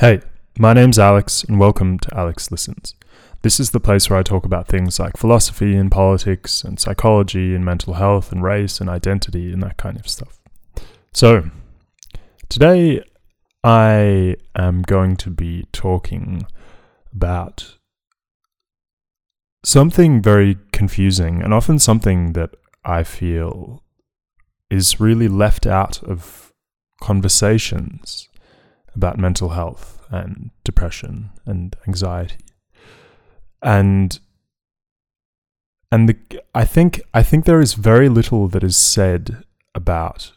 Hey, my name's Aleks, and welcome to Aleks Listens. This is the place where I talk about things like philosophy and politics and psychology and mental health and race and identity and that kind of stuff. So, today I am going to be talking about something very confusing and often something that I feel is really left out of conversations about mental health and depression and anxiety. And and the, I think I think there is very little that is said about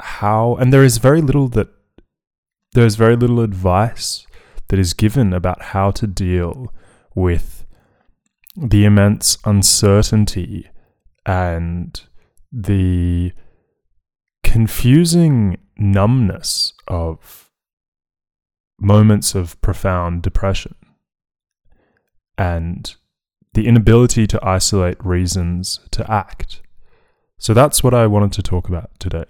how and there is very little that there is very little advice that is given about how to deal with the immense uncertainty and the confusing numbness of moments of profound depression and the inability to isolate reasons to act. So that's what I wanted to talk about today.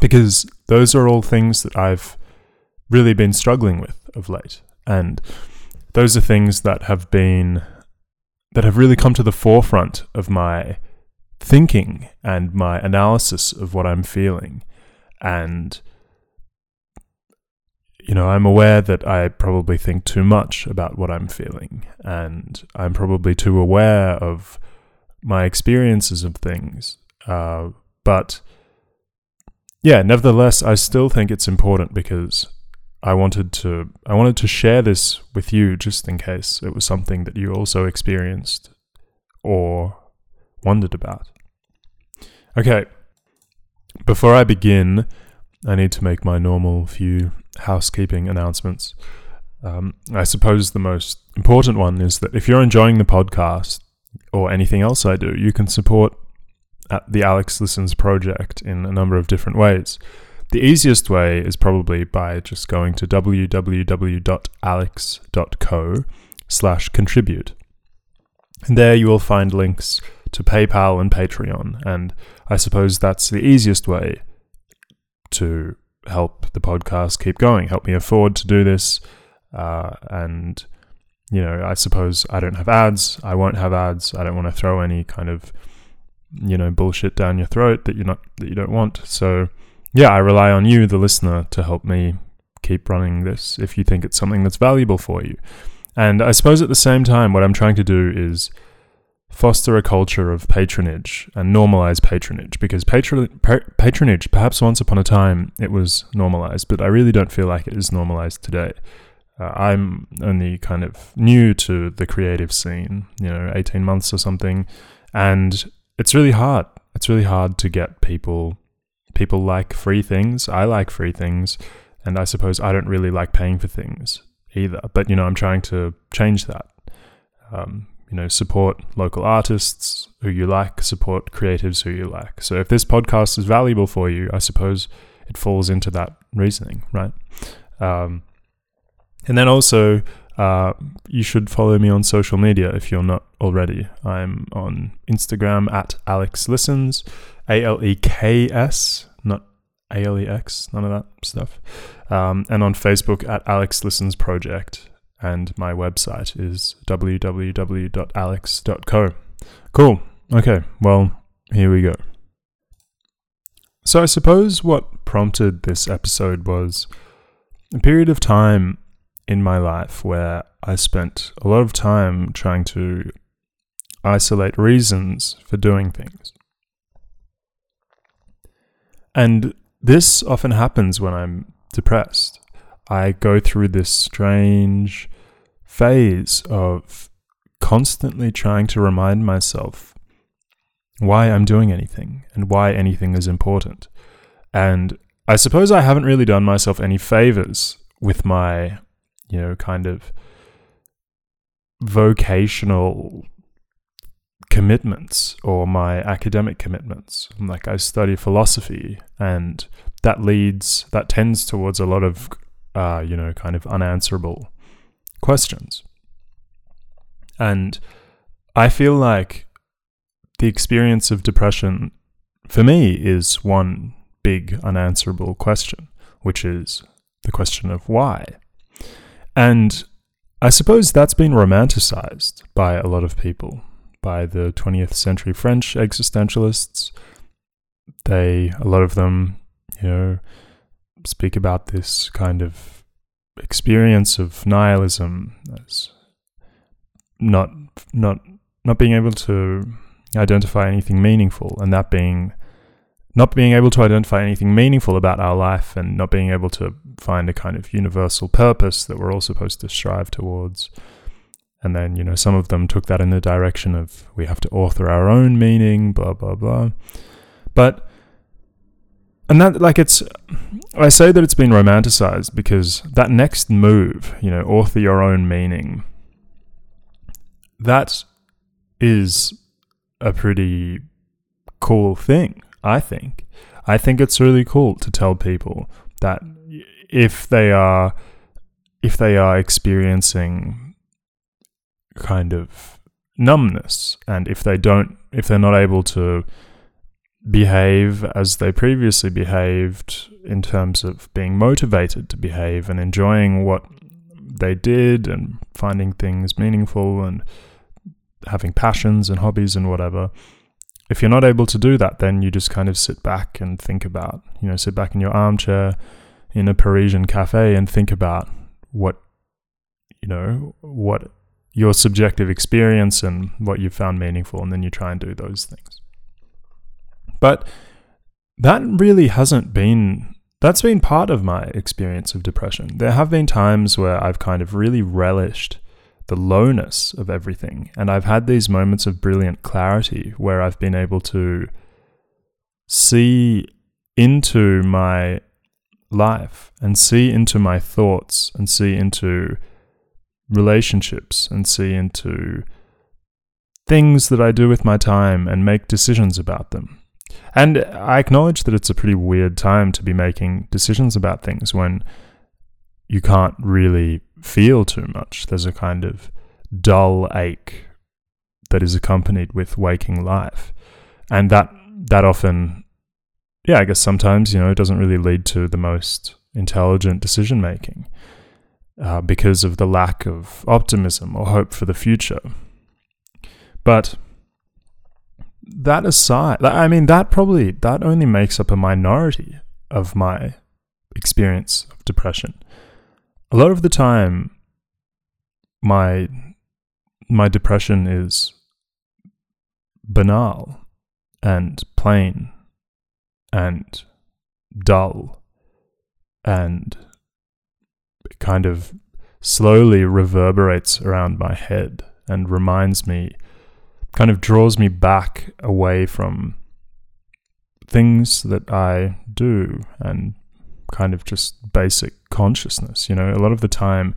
Because those are all things that I've really been struggling with of late. And those are things that have been, that have really come to the forefront of my thinking and my analysis of what I'm feeling. And you know, I'm aware that I probably think too much about what I'm feeling, and I'm probably too aware of my experiences of things. Uh, but yeah, nevertheless, I still think it's important because I wanted to I wanted to share this with you just in case it was something that you also experienced or wondered about. Okay. Before I begin, I need to make my normal few housekeeping announcements. Um, I suppose the most important one is that if you're enjoying the podcast or anything else I do, you can support at the Aleks Listens project in a number of different ways. The easiest way is probably by just going to www.alex.co slash contribute. And there you will find links to PayPal and Patreon, and I suppose that's the easiest way to help the podcast keep going, help me afford to do this. Uh, and, you know, I suppose I don't have ads. I won't have ads. I don't want to throw any kind of, you know, bullshit down your throat that you're not, that you don't want. So, yeah, I rely on you, the listener, to help me keep running this if you think it's something that's valuable for you. And I suppose at the same time, what I'm trying to do is foster a culture of patronage and normalize patronage because patron- pa- patronage, perhaps once upon a time, it was normalized, but I really don't feel like it is normalized today. Uh, I'm only kind of new to the creative scene, you know, 18 months or something, and it's really hard. It's really hard to get people. People like free things. I like free things, and I suppose I don't really like paying for things either. But you know, I'm trying to change that. Um, you know, support local artists who you like, support creatives who you like. So if this podcast is valuable for you, I suppose it falls into that reasoning, right? Um, and then also, uh, you should follow me on social media if you're not already. I'm on Instagram at Aleks Listens, A L E K S, not A L E X, none of that stuff. Um, and on Facebook at Aleks Listens Project and my website is www.alex.co. Cool. Okay, well, here we go. So, I suppose what prompted this episode was a period of time in my life where I spent a lot of time trying to isolate reasons for doing things. And this often happens when I'm depressed. I go through this strange phase of constantly trying to remind myself why I'm doing anything and why anything is important. And I suppose I haven't really done myself any favors with my, you know, kind of vocational commitments or my academic commitments. Like I study philosophy and that leads, that tends towards a lot of uh, you know, kind of unanswerable questions. And I feel like the experience of depression for me is one big unanswerable question, which is the question of why. And I suppose that's been romanticized by a lot of people, by the 20th century French existentialists. They, a lot of them, you know, speak about this kind of experience of nihilism as not not not being able to identify anything meaningful and that being not being able to identify anything meaningful about our life and not being able to find a kind of universal purpose that we're all supposed to strive towards. And then, you know, some of them took that in the direction of we have to author our own meaning, blah, blah, blah. But, and that, like, it's, I say that it's been romanticized because that next move, you know, author your own meaning, that is a pretty cool thing I think. I think it's really cool to tell people that if they are if they are experiencing kind of numbness and if they don't if they're not able to behave as they previously behaved in terms of being motivated to behave and enjoying what they did and finding things meaningful and having passions and hobbies and whatever if you're not able to do that, then you just kind of sit back and think about, you know, sit back in your armchair in a Parisian cafe and think about what, you know, what your subjective experience and what you found meaningful, and then you try and do those things. But that really hasn't been that's been part of my experience of depression. There have been times where I've kind of really relished the lowness of everything. And I've had these moments of brilliant clarity where I've been able to see into my life and see into my thoughts and see into relationships and see into things that I do with my time and make decisions about them. And I acknowledge that it's a pretty weird time to be making decisions about things when you can't really feel too much. There's a kind of dull ache that is accompanied with waking life. And that that often yeah, I guess sometimes, you know, it doesn't really lead to the most intelligent decision making uh, because of the lack of optimism or hope for the future. But that aside, I mean, that probably that only makes up a minority of my experience of depression. A lot of the time, my my depression is banal and plain and dull and kind of slowly reverberates around my head and reminds me, kind of draws me back away from things that I do and kind of just basic consciousness. You know, a lot of the time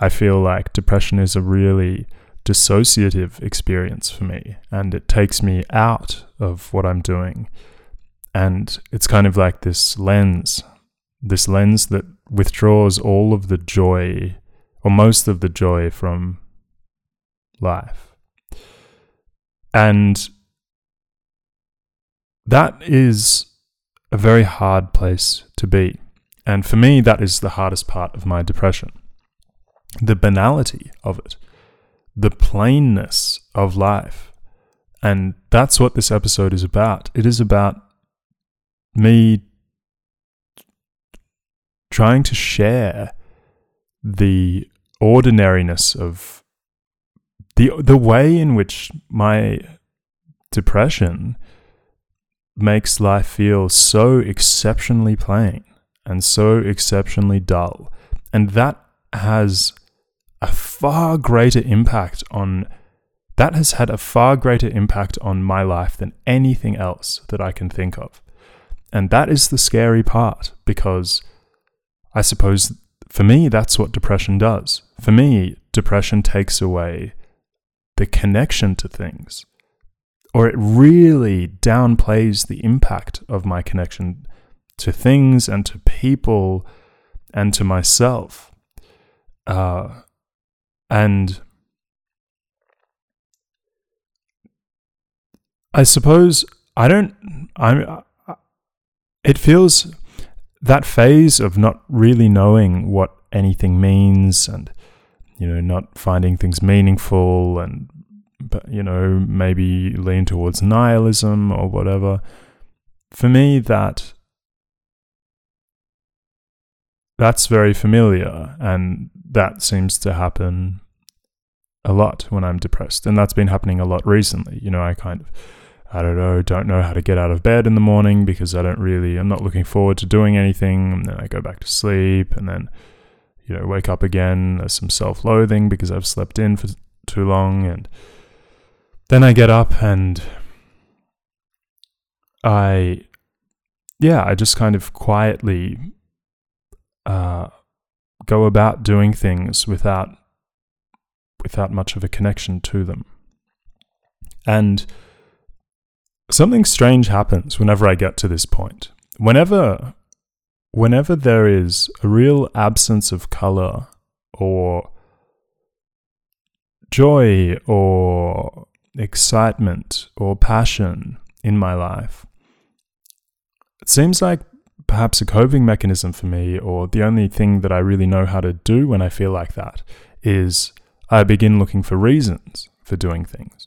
I feel like depression is a really dissociative experience for me and it takes me out of what I'm doing. And it's kind of like this lens, this lens that withdraws all of the joy or most of the joy from life. And that is a very hard place to be. And for me, that is the hardest part of my depression the banality of it, the plainness of life. And that's what this episode is about. It is about me trying to share the ordinariness of the the way in which my depression makes life feel so exceptionally plain and so exceptionally dull and that has a far greater impact on that has had a far greater impact on my life than anything else that I can think of. And that is the scary part because I suppose for me, that's what depression does. For me, depression takes away the connection to things, or it really downplays the impact of my connection to things and to people and to myself. Uh, and I suppose I don't, I'm, it feels that phase of not really knowing what anything means and you know not finding things meaningful and you know maybe lean towards nihilism or whatever. For me that that's very familiar and that seems to happen a lot when I'm depressed. And that's been happening a lot recently. You know I kind of I don't know, don't know how to get out of bed in the morning because I don't really, I'm not looking forward to doing anything. And then I go back to sleep and then, you know, wake up again. There's some self loathing because I've slept in for too long. And then I get up and I, yeah, I just kind of quietly uh, go about doing things without without much of a connection to them. And something strange happens whenever I get to this point. Whenever whenever there is a real absence of color or joy or excitement or passion in my life, it seems like perhaps a coping mechanism for me, or the only thing that I really know how to do when I feel like that, is I begin looking for reasons for doing things.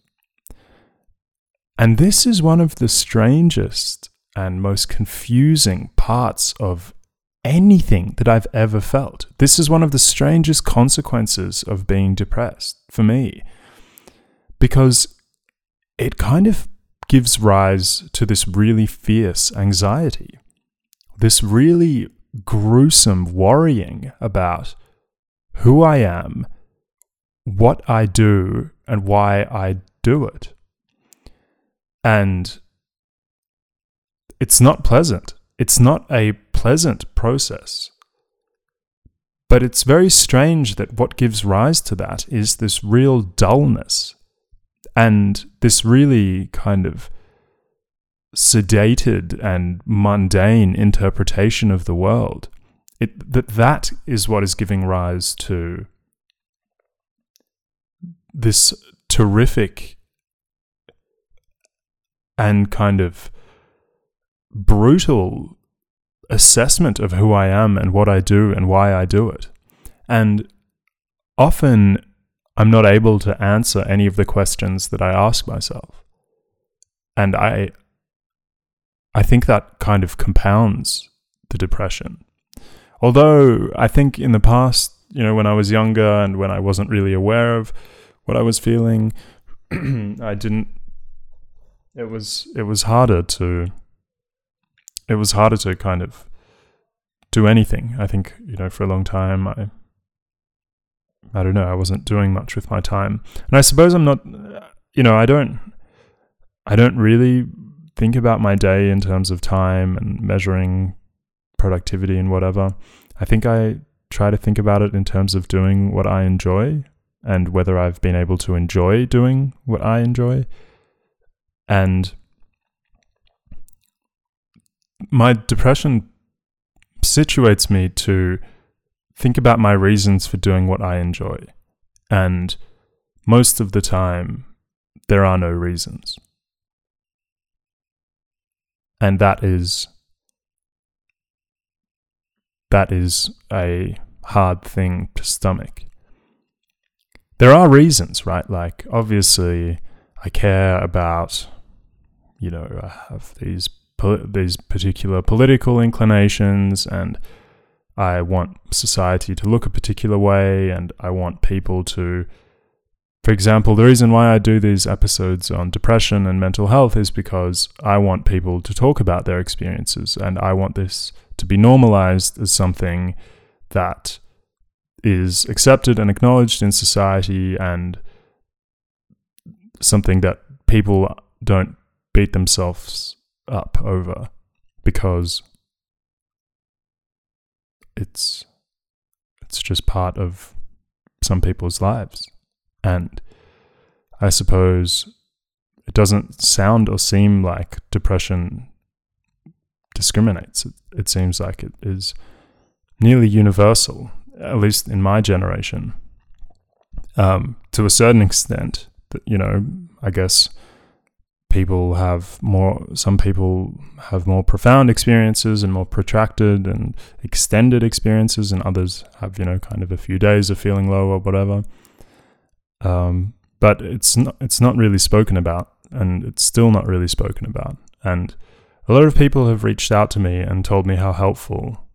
And this is one of the strangest and most confusing parts of anything that I've ever felt. This is one of the strangest consequences of being depressed for me because it kind of gives rise to this really fierce anxiety, this really gruesome worrying about who I am, what I do, and why I do it. And it's not pleasant. It's not a pleasant process. But it's very strange that what gives rise to that is this real dullness and this really kind of sedated and mundane interpretation of the world. It, that that is what is giving rise to this terrific and kind of brutal assessment of who I am and what I do and why I do it. And often I'm not able to answer any of the questions that I ask myself. And I I think that kind of compounds the depression. Although I think in the past, you know, when I was younger and when I wasn't really aware of what I was feeling, I didn't it was it was harder to it was harder to kind of do anything. I think you know for a long time I I don't know I wasn't doing much with my time, and I suppose I'm not you know I don't I don't really think about my day in terms of time and measuring productivity and whatever. I think I try to think about it in terms of doing what I enjoy and whether I've been able to enjoy doing what I enjoy. And my depression situates me to think about my reasons for doing what I enjoy. And most of the time, there are no reasons. And that is that is a hard thing to stomach. There are reasons, right? Like obviously I care about you know, I have these these particular political inclinations, and I want society to look a particular way, and I want people to. For example, the reason why I do these episodes on depression and mental health is because I want people to talk about their experiences, and I want this to be normalized as something that is accepted and acknowledged in society and something that people don't beat themselves up over because it's it's just part of some people's lives. And i suppose it doesn't sound or seem like depression discriminates. It, it seems like it is nearly universal at least in my generation um, to a certain extent that you know i guess people have more some people have more profound experiences and more protracted and extended experiences and others have you know kind of a few days of feeling low or whatever. Um, but it's not it's not really spoken about and it's still not really spoken about. And a lot of people have reached out to me and told me how helpful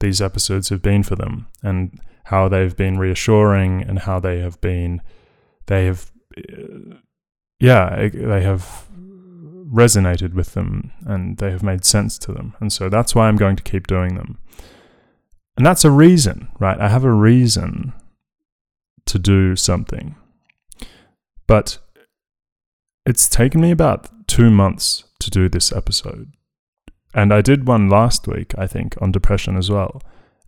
these episodes have been for them and how they've been reassuring and how they have been they have yeah they have resonated with them and they have made sense to them. And so that's why I'm going to keep doing them. And that's a reason, right? I have a reason to do something. But it's taken me about two months to do this episode. And I did one last week, I think, on depression as well.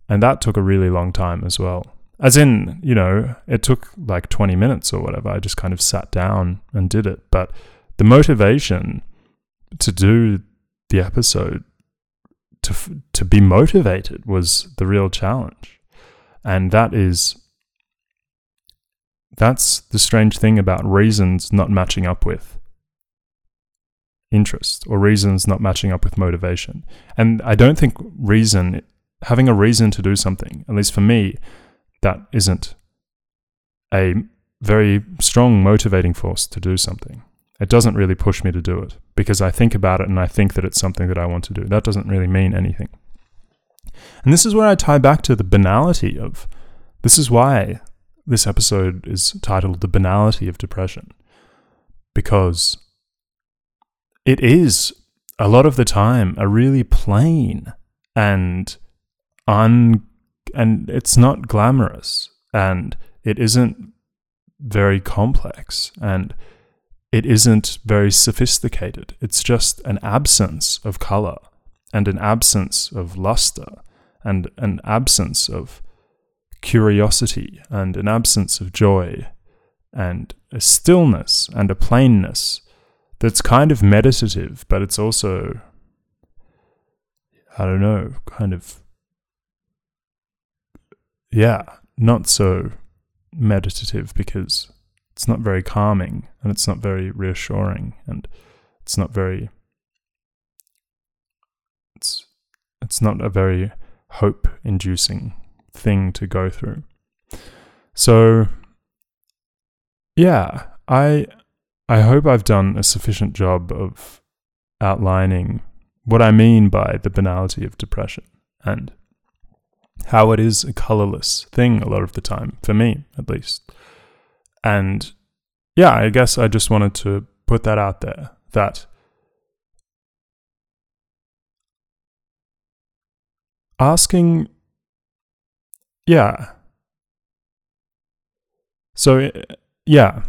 And that took a really long time as well. As in, you know, it took like 20 minutes or whatever. I just kind of sat down and did it. But the motivation to do the episode to to be motivated was the real challenge and that is that's the strange thing about reasons not matching up with interest or reasons not matching up with motivation and i don't think reason having a reason to do something at least for me that isn't a very strong motivating force to do something it doesn't really push me to do it because I think about it and I think that it's something that I want to do. That doesn't really mean anything. And this is where I tie back to the banality of this is why this episode is titled The Banality of Depression. Because it is a lot of the time a really plain and un and it's not glamorous and it isn't very complex and it isn't very sophisticated. It's just an absence of color and an absence of luster and an absence of curiosity and an absence of joy and a stillness and a plainness that's kind of meditative, but it's also, I don't know, kind of, yeah, not so meditative because it's not very calming and it's not very reassuring and it's not very it's it's not a very hope inducing thing to go through. So yeah i i hope i've done a sufficient job of outlining what i mean by the banality of depression and how it is a colorless thing a lot of the time for me at least and yeah, I guess I just wanted to put that out there that asking, yeah. So, uh, yeah.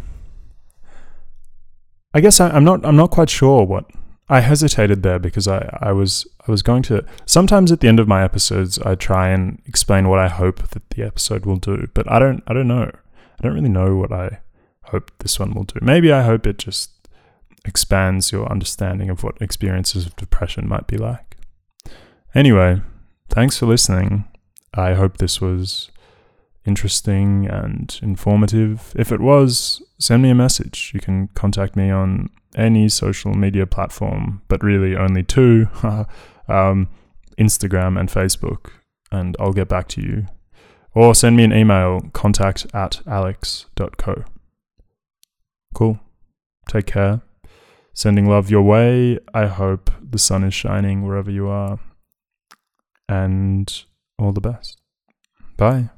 I guess I, am not. I'm not quite sure what I hesitated there because I, I was I was going to sometimes at the end of my episodes I try and explain what I hope that the episode will do, but I don't I don't know. I don't really know what I hope this one will do. Maybe I hope it just expands your understanding of what experiences of depression might be like. Anyway, thanks for listening. I hope this was interesting and informative. If it was, send me a message. You can contact me on any social media platform, but really only two um, Instagram and Facebook, and I'll get back to you. Or send me an email contact at alex.co. Cool. Take care. Sending love your way. I hope the sun is shining wherever you are. And all the best. Bye.